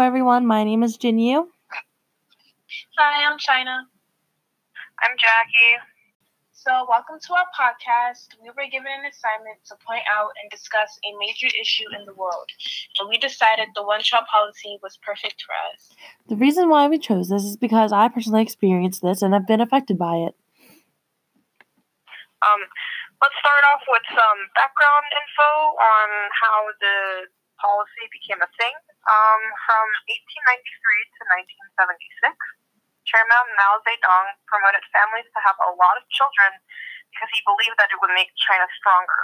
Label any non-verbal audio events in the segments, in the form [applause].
Hello, everyone. My name is Jinyu. Hi, I'm Chynna. I'm Jackie. So, welcome to our podcast. We were given an assignment to point out and discuss a major issue in the world, and we decided the one child policy was perfect for us. The reason why we chose this is because I personally experienced this and have been affected by it. Um, let's start off with some background info on how the policy became a thing. Um, from 1893 to 1976, Chairman Mao Zedong promoted families to have a lot of children because he believed that it would make China stronger.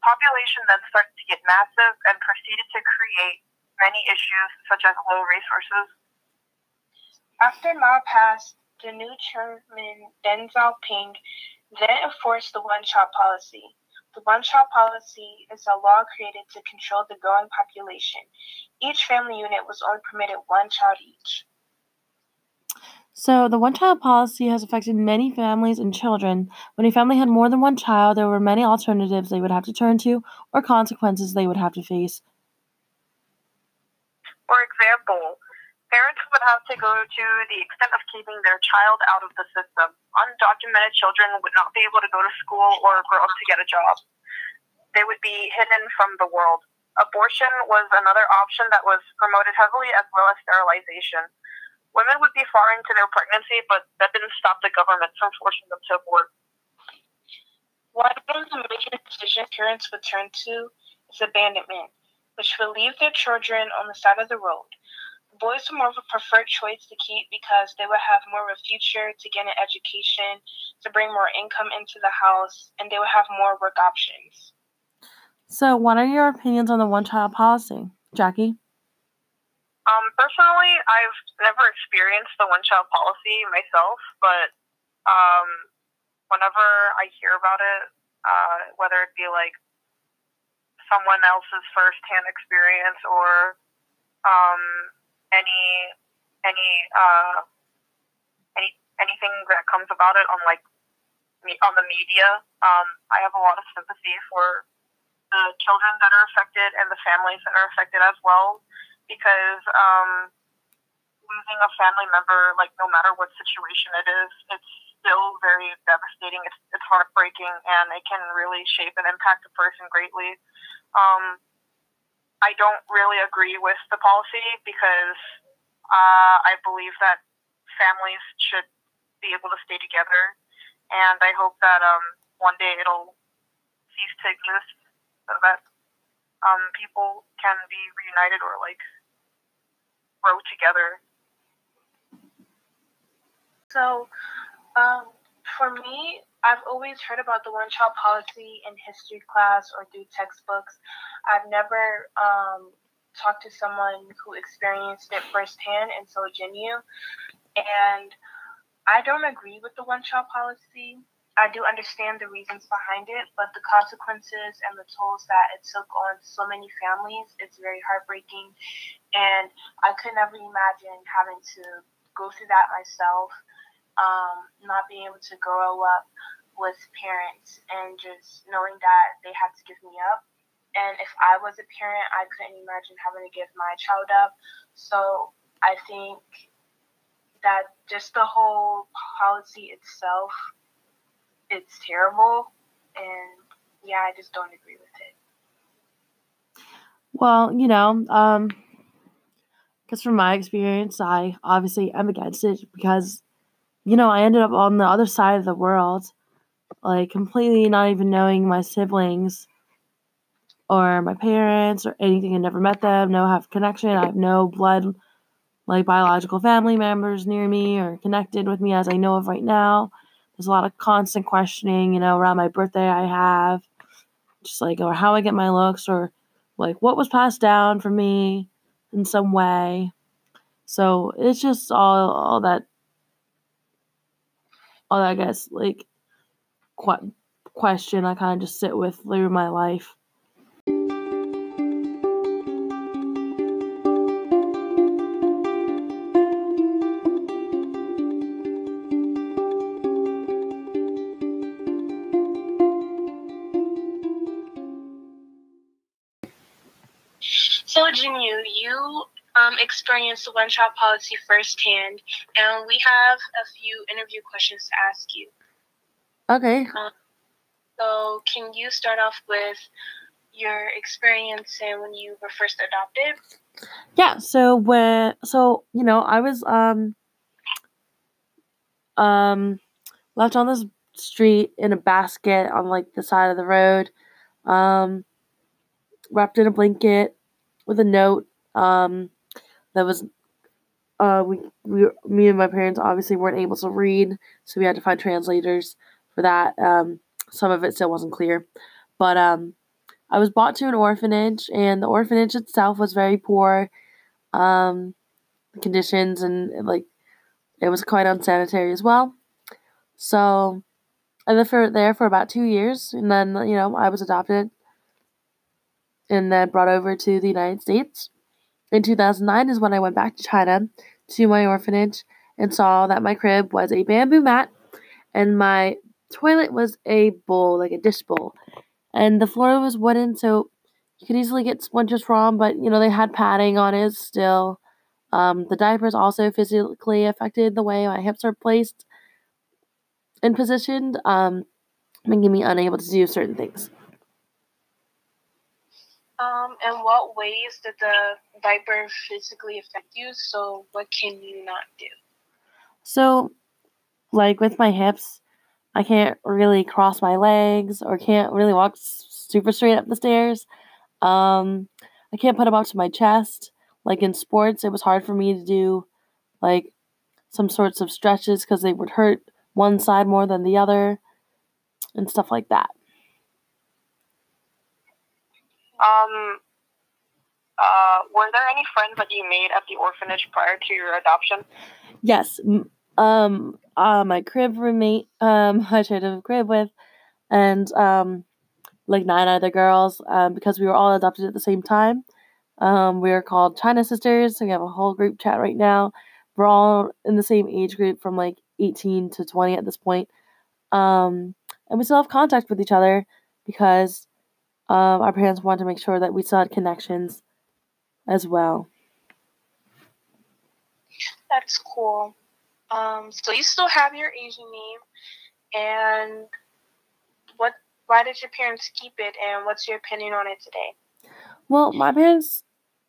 Population then started to get massive and proceeded to create many issues such as low resources. After Mao passed, the new chairman Deng Xiaoping then enforced the one child policy. The one child policy is a law created to control the growing population. Each family unit was only permitted one child each. So, the one child policy has affected many families and children. When a family had more than one child, there were many alternatives they would have to turn to or consequences they would have to face. For example, parents would have to go to the extent of keeping their child out of the system. Undocumented children would not be able to go to school or grow up to get a job. They would be hidden from the world. Abortion was another option that was promoted heavily, as well as sterilization. Women would be far into their pregnancy, but that didn't stop the government from forcing them to abort. One of the major decisions parents would turn to is abandonment, which would leave their children on the side of the road. Boys were more of a preferred choice to keep because they would have more of a future to get an education, to bring more income into the house, and they would have more work options. So, what are your opinions on the one child policy, Jackie? Um, personally, I've never experienced the one child policy myself, but um, whenever I hear about it, uh, whether it be like someone else's first hand experience or um, any any uh, any anything that comes about it on like me on the media, um, I have a lot of sympathy for the children that are affected and the families that are affected as well because um, losing a family member, like no matter what situation it is, it's still very devastating. It's, it's heartbreaking and it can really shape and impact a person greatly. Um, I don't really agree with the policy because uh, I believe that families should be able to stay together, and I hope that um, one day it'll cease to exist so that um, people can be reunited or like grow together. So, um, for me, I've always heard about the one child policy in history class or through textbooks. I've never um, talked to someone who experienced it firsthand and so genuine. And I don't agree with the one child policy. I do understand the reasons behind it, but the consequences and the tolls that it took on so many families is very heartbreaking. And I could never imagine having to go through that myself, um, not being able to grow up with parents and just knowing that they had to give me up. And if I was a parent, I couldn't imagine having to give my child up. So I think that just the whole policy itself it's terrible and yeah i just don't agree with it well you know um because from my experience i obviously am against it because you know i ended up on the other side of the world like completely not even knowing my siblings or my parents or anything. I never met them no have connection. I have no blood like biological family members near me or connected with me as i know of right now. There's a lot of constant questioning, you know, around my birthday I have, just like, or how I get my looks, or like what was passed down for me in some way. So it's just all, all that, all I guess, like, qu- question I kind of just sit with through my life. So, Jinyu, you um, experienced the one child policy firsthand, and we have a few interview questions to ask you. Okay. Um, so, can you start off with your experience and when you were first adopted? Yeah. So when so you know I was um um left on this street in a basket on like the side of the road, um wrapped in a blanket with a note um that was uh we we me and my parents obviously weren't able to read so we had to find translators for that. Um some of it still wasn't clear. But um i was brought to an orphanage and the orphanage itself was very poor. Um conditions and like it was quite unsanitary as well. So i lived for there for about two years and then you know i was adopted and then brought over to the united states in 2009 is when I went back to China to my orphanage and saw that my crib was a bamboo mat and my toilet was a bowl, like a dish bowl. And the floor was wooden, so you could easily get splinters from, but you know, they had padding on it still. Um, the diapers also physically affected the way my hips are placed and positioned, um, making me unable to do certain things. Um, and what ways did the diaper physically affect you? So, what can you not do? So, like with my hips, I can't really cross my legs or can't really walk super straight up the stairs. Um, I can't put them up to my chest. Like in sports, it was hard for me to do like some sorts of stretches because they would hurt one side more than the other and stuff like that. Um, uh, were there any friends that you made at the orphanage prior to your adoption? Yes. Um, uh, my crib roommate, um, [laughs] I shared a crib with, and um, like nine other girls, um, because we were all adopted at the same time. Um, we are called China Sisters. So we have a whole group chat right now. We're all in the same age group from like 18 to 20 at this point. Um, and we still have contact with each other because um, our parents wanted to make sure that we still had connections as well. That's cool. Um, so you still have your Asian name, and what? Why did your parents keep it, and what's your opinion on it today? Well, my parents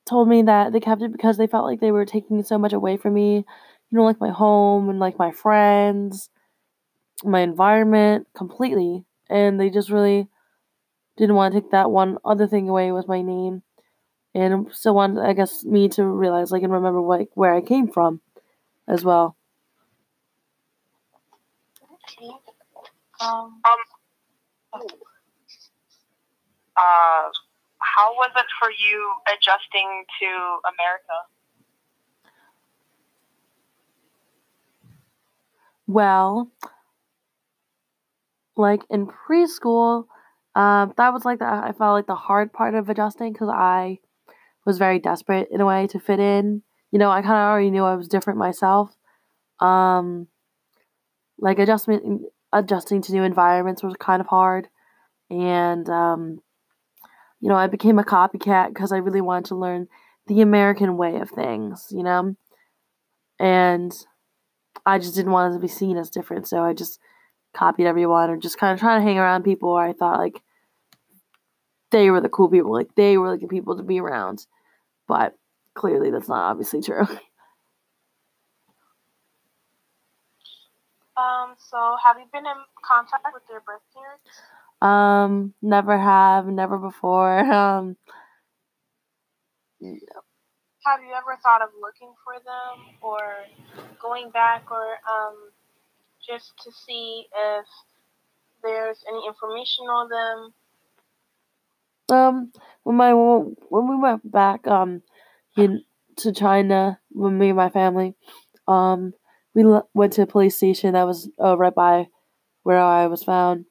told me that they kept it because they felt like they were taking so much away from me, you know, like my home and like my friends, my environment completely, and they just really didn't want to take that one other thing away with my name, and still wanted, I guess, me to realize like and remember like where I came from, as well. Um. Um. Uh, how was it for you adjusting to America? Well, like in preschool, um, that was like the I felt like the hard part of adjusting because I was very desperate in a way to fit in. You know, I kind of already knew I was different myself. Um, like adjustment, adjusting to new environments was kind of hard, and um, you know, I became a copycat because I really wanted to learn the American way of things. You know, and I just didn't want to be seen as different, so I just copied everyone or just kind of trying to hang around people where I thought like they were the cool people, like they were like the people to be around. But clearly that's not obviously true. [laughs] Um, so have you been in contact with your birth parents? Um, never have, never before. [laughs] Um Have you ever thought of looking for them or going back or um just to see if there's any information on them? Um, when my when we went back um in, to China, when me and my family, um, we l- went to a police station that was uh, right by where I was found,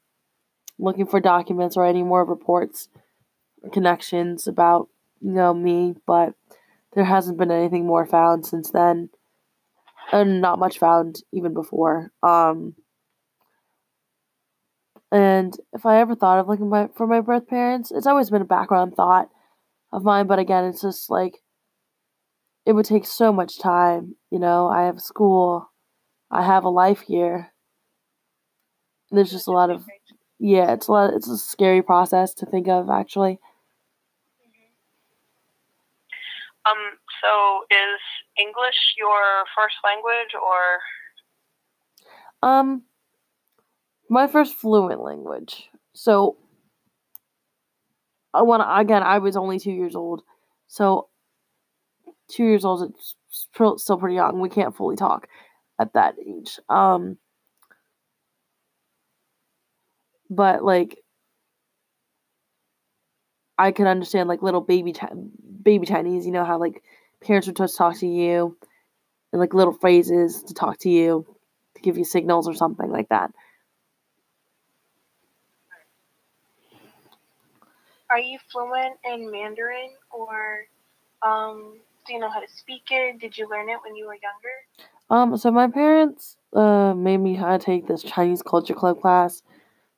looking for documents or any more reports, or connections about you know me, but there hasn't been anything more found since then, and not much found even before. Um, and if I ever thought of looking my, for my birth parents, it's always been a background thought of mine. But again, it's just like it would take so much time. You know, I have school, I have a life here. There's just a lot of yeah, it's a lot. It's a scary process to think of actually. Um. So, is English your first language, or Um, my first fluent language. So, I want again. I was only two years old, so two years old is still pretty young. We can't fully talk at that age. Um, but like I can understand like little baby baby Chinese. You know how like parents would just talk to you and like little phrases to talk to you to give you signals or something like that. Are you fluent in Mandarin or um, do you know how to speak it? Did you learn it when you were younger? Um, so my parents uh made me how to take this Chinese culture club class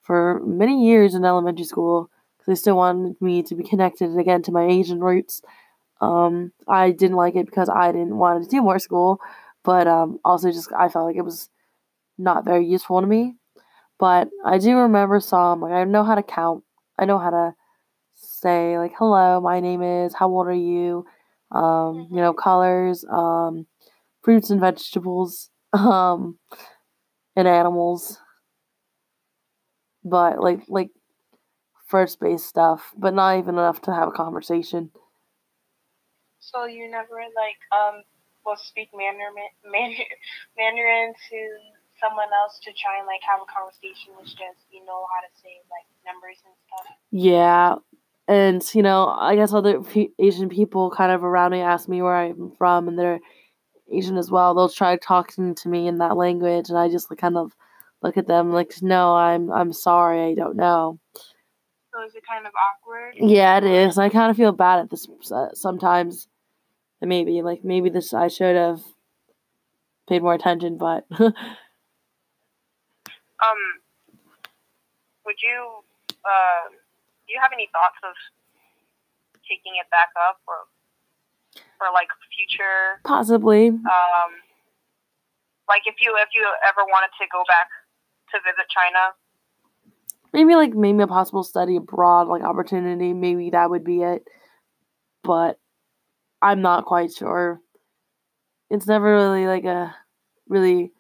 for many years in elementary school because they still wanted me to be connected again to my Asian roots. Um, I didn't like it because I didn't want to do more school, but um, also just I felt like it was not very useful to me. But I do remember some, like I know how to count. I know how to say like hello, my name is, how old are you? Um, you know, colors, um, fruits and vegetables, [laughs] um, and animals but like like first base stuff, but not even enough to have a conversation. So you never like um will speak Mandarin Mandarin, [laughs] Mandarin to someone else to try and like have a conversation with just you know how to say like numbers and stuff. Yeah, and you know I guess other Asian people kind of around me ask me where I'm from, and they're Asian as well. They'll try talking to me in that language, and I just like kind of look at them like, no, I'm I'm sorry, I don't know. So is it kind of awkward? Yeah, it is. I kind of feel bad at this uh, sometimes. Maybe like maybe this I should have paid more attention, but. [laughs] um, would you uh, do you have any thoughts of taking it back up or for like future? Possibly. Um, like if you if you ever wanted to go back to visit China? Maybe like maybe a possible study abroad like opportunity. Maybe that would be it. But I'm not quite sure. It's never really like a really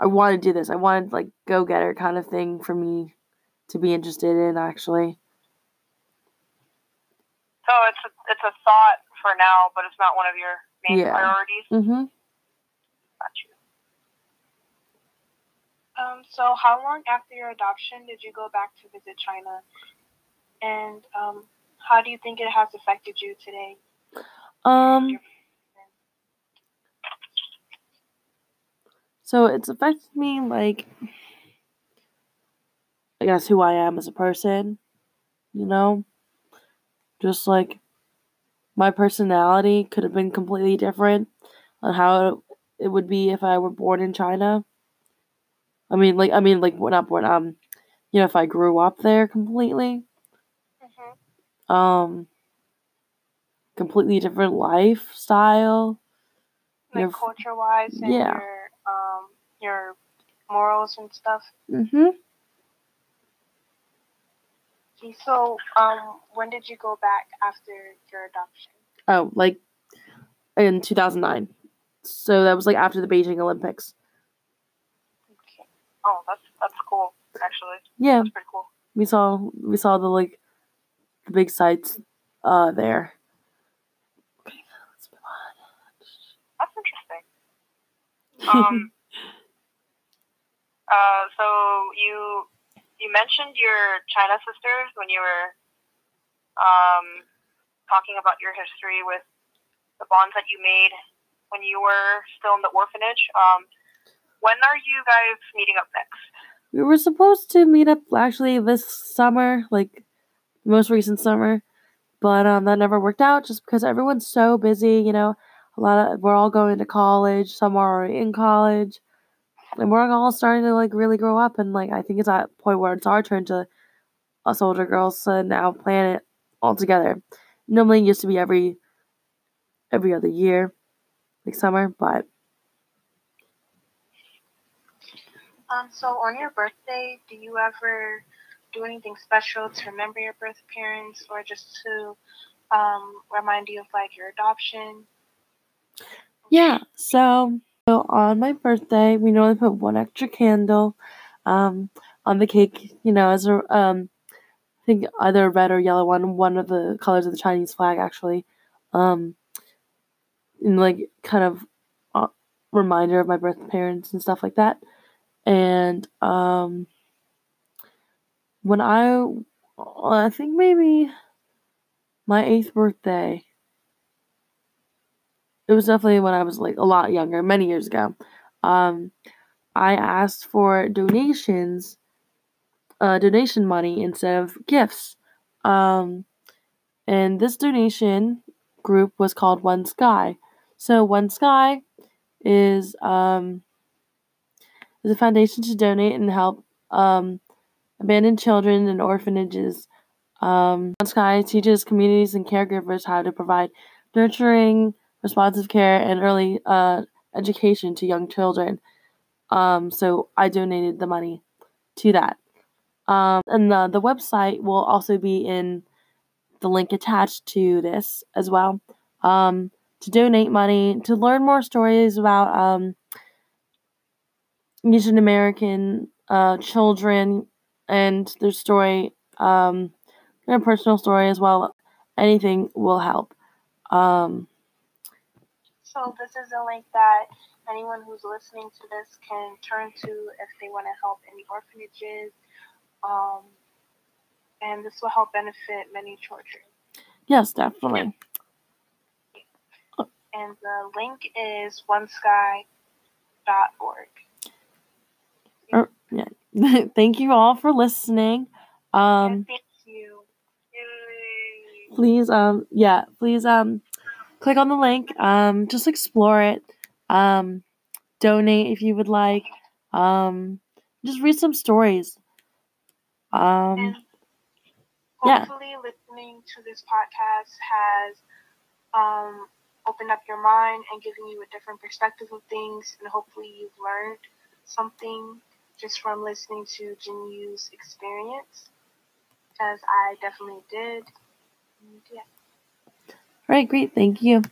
I want to do this. I wanted like go getter kind of thing for me to be interested in actually. So it's a, it's a thought for now, but it's not one of your main yeah. priorities. Mhm. Got you. Um, so, how long after your adoption did you go back to visit China? And um, how do you think it has affected you today? Um, so, it's affected me like, I guess, who I am as a person, you know? Just like my personality could have been completely different on how it would be if I were born in China. I mean, like, I mean, like, what not born. Um, you know, if I grew up there completely, mm-hmm. um, completely different lifestyle, like culture wise, and yeah. your um, your morals and stuff. Mhm. So, um, when did you go back after your adoption? Oh, like in 2009. So that was like after the Beijing Olympics. Oh, that's that's cool. Actually, yeah, that's pretty cool. We saw we saw the like the big sites uh there. Okay, let's move on. That's interesting. Um. [laughs] uh. So you you mentioned your China sisters when you were um talking about your history with the bonds that you made when you were still in the orphanage. Um when are you guys meeting up next? We were supposed to meet up actually this summer, like most recent summer, but um, that never worked out just because everyone's so busy. You know, a lot of we're all going to college. Some are already in college, and we're all starting to like really grow up. And like I think it's at point where it's our turn to us older girls to now plan it all together. Normally, it used to be every every other year, like summer, but Um, so on your birthday, do you ever do anything special to remember your birth parents or just to um, remind you of like your adoption? Yeah. So, so on my birthday, we normally put one extra candle um, on the cake, you know, as a um, I think either red or yellow one, one of the colors of the Chinese flag actually, um, and like kind of uh, reminder of my birth parents and stuff like that. And um, when I, I think maybe my eighth birthday. It was definitely when I was like a lot younger, many years ago. Um, I asked for donations, uh, donation money instead of gifts. Um, and this donation group was called One Sky. So One Sky is um, is a foundation to donate and help um, abandoned children and orphanages. Um, One Sky teaches communities and caregivers how to provide nurturing, responsive care, and early uh, education to young children. Um, so I donated the money to that. Um, and the, the website will also be in the link attached to this as well. Um, to donate money, to learn more stories about um, Asian American uh, children and their story, um, their personal story as well. Anything will help. So this is a link that anyone who's listening to this can turn to if they want to help any orphanages. Um, and this will help benefit many children. yes, definitely. And the link is onesky.org. Oh, yeah. [laughs] Thank you all for listening. Um, and thank you. Yay. please, um, yeah, please, um, click on the link. Um, just explore it. Um, donate if you would like. Um, just read some stories. Um, And yeah. hopefully, listening to this podcast has um, opened up your mind and given you a different perspective of things. And hopefully, you've learned something just from listening to Jinyu's experience, because I definitely did. And yeah. All right, great. Thank you.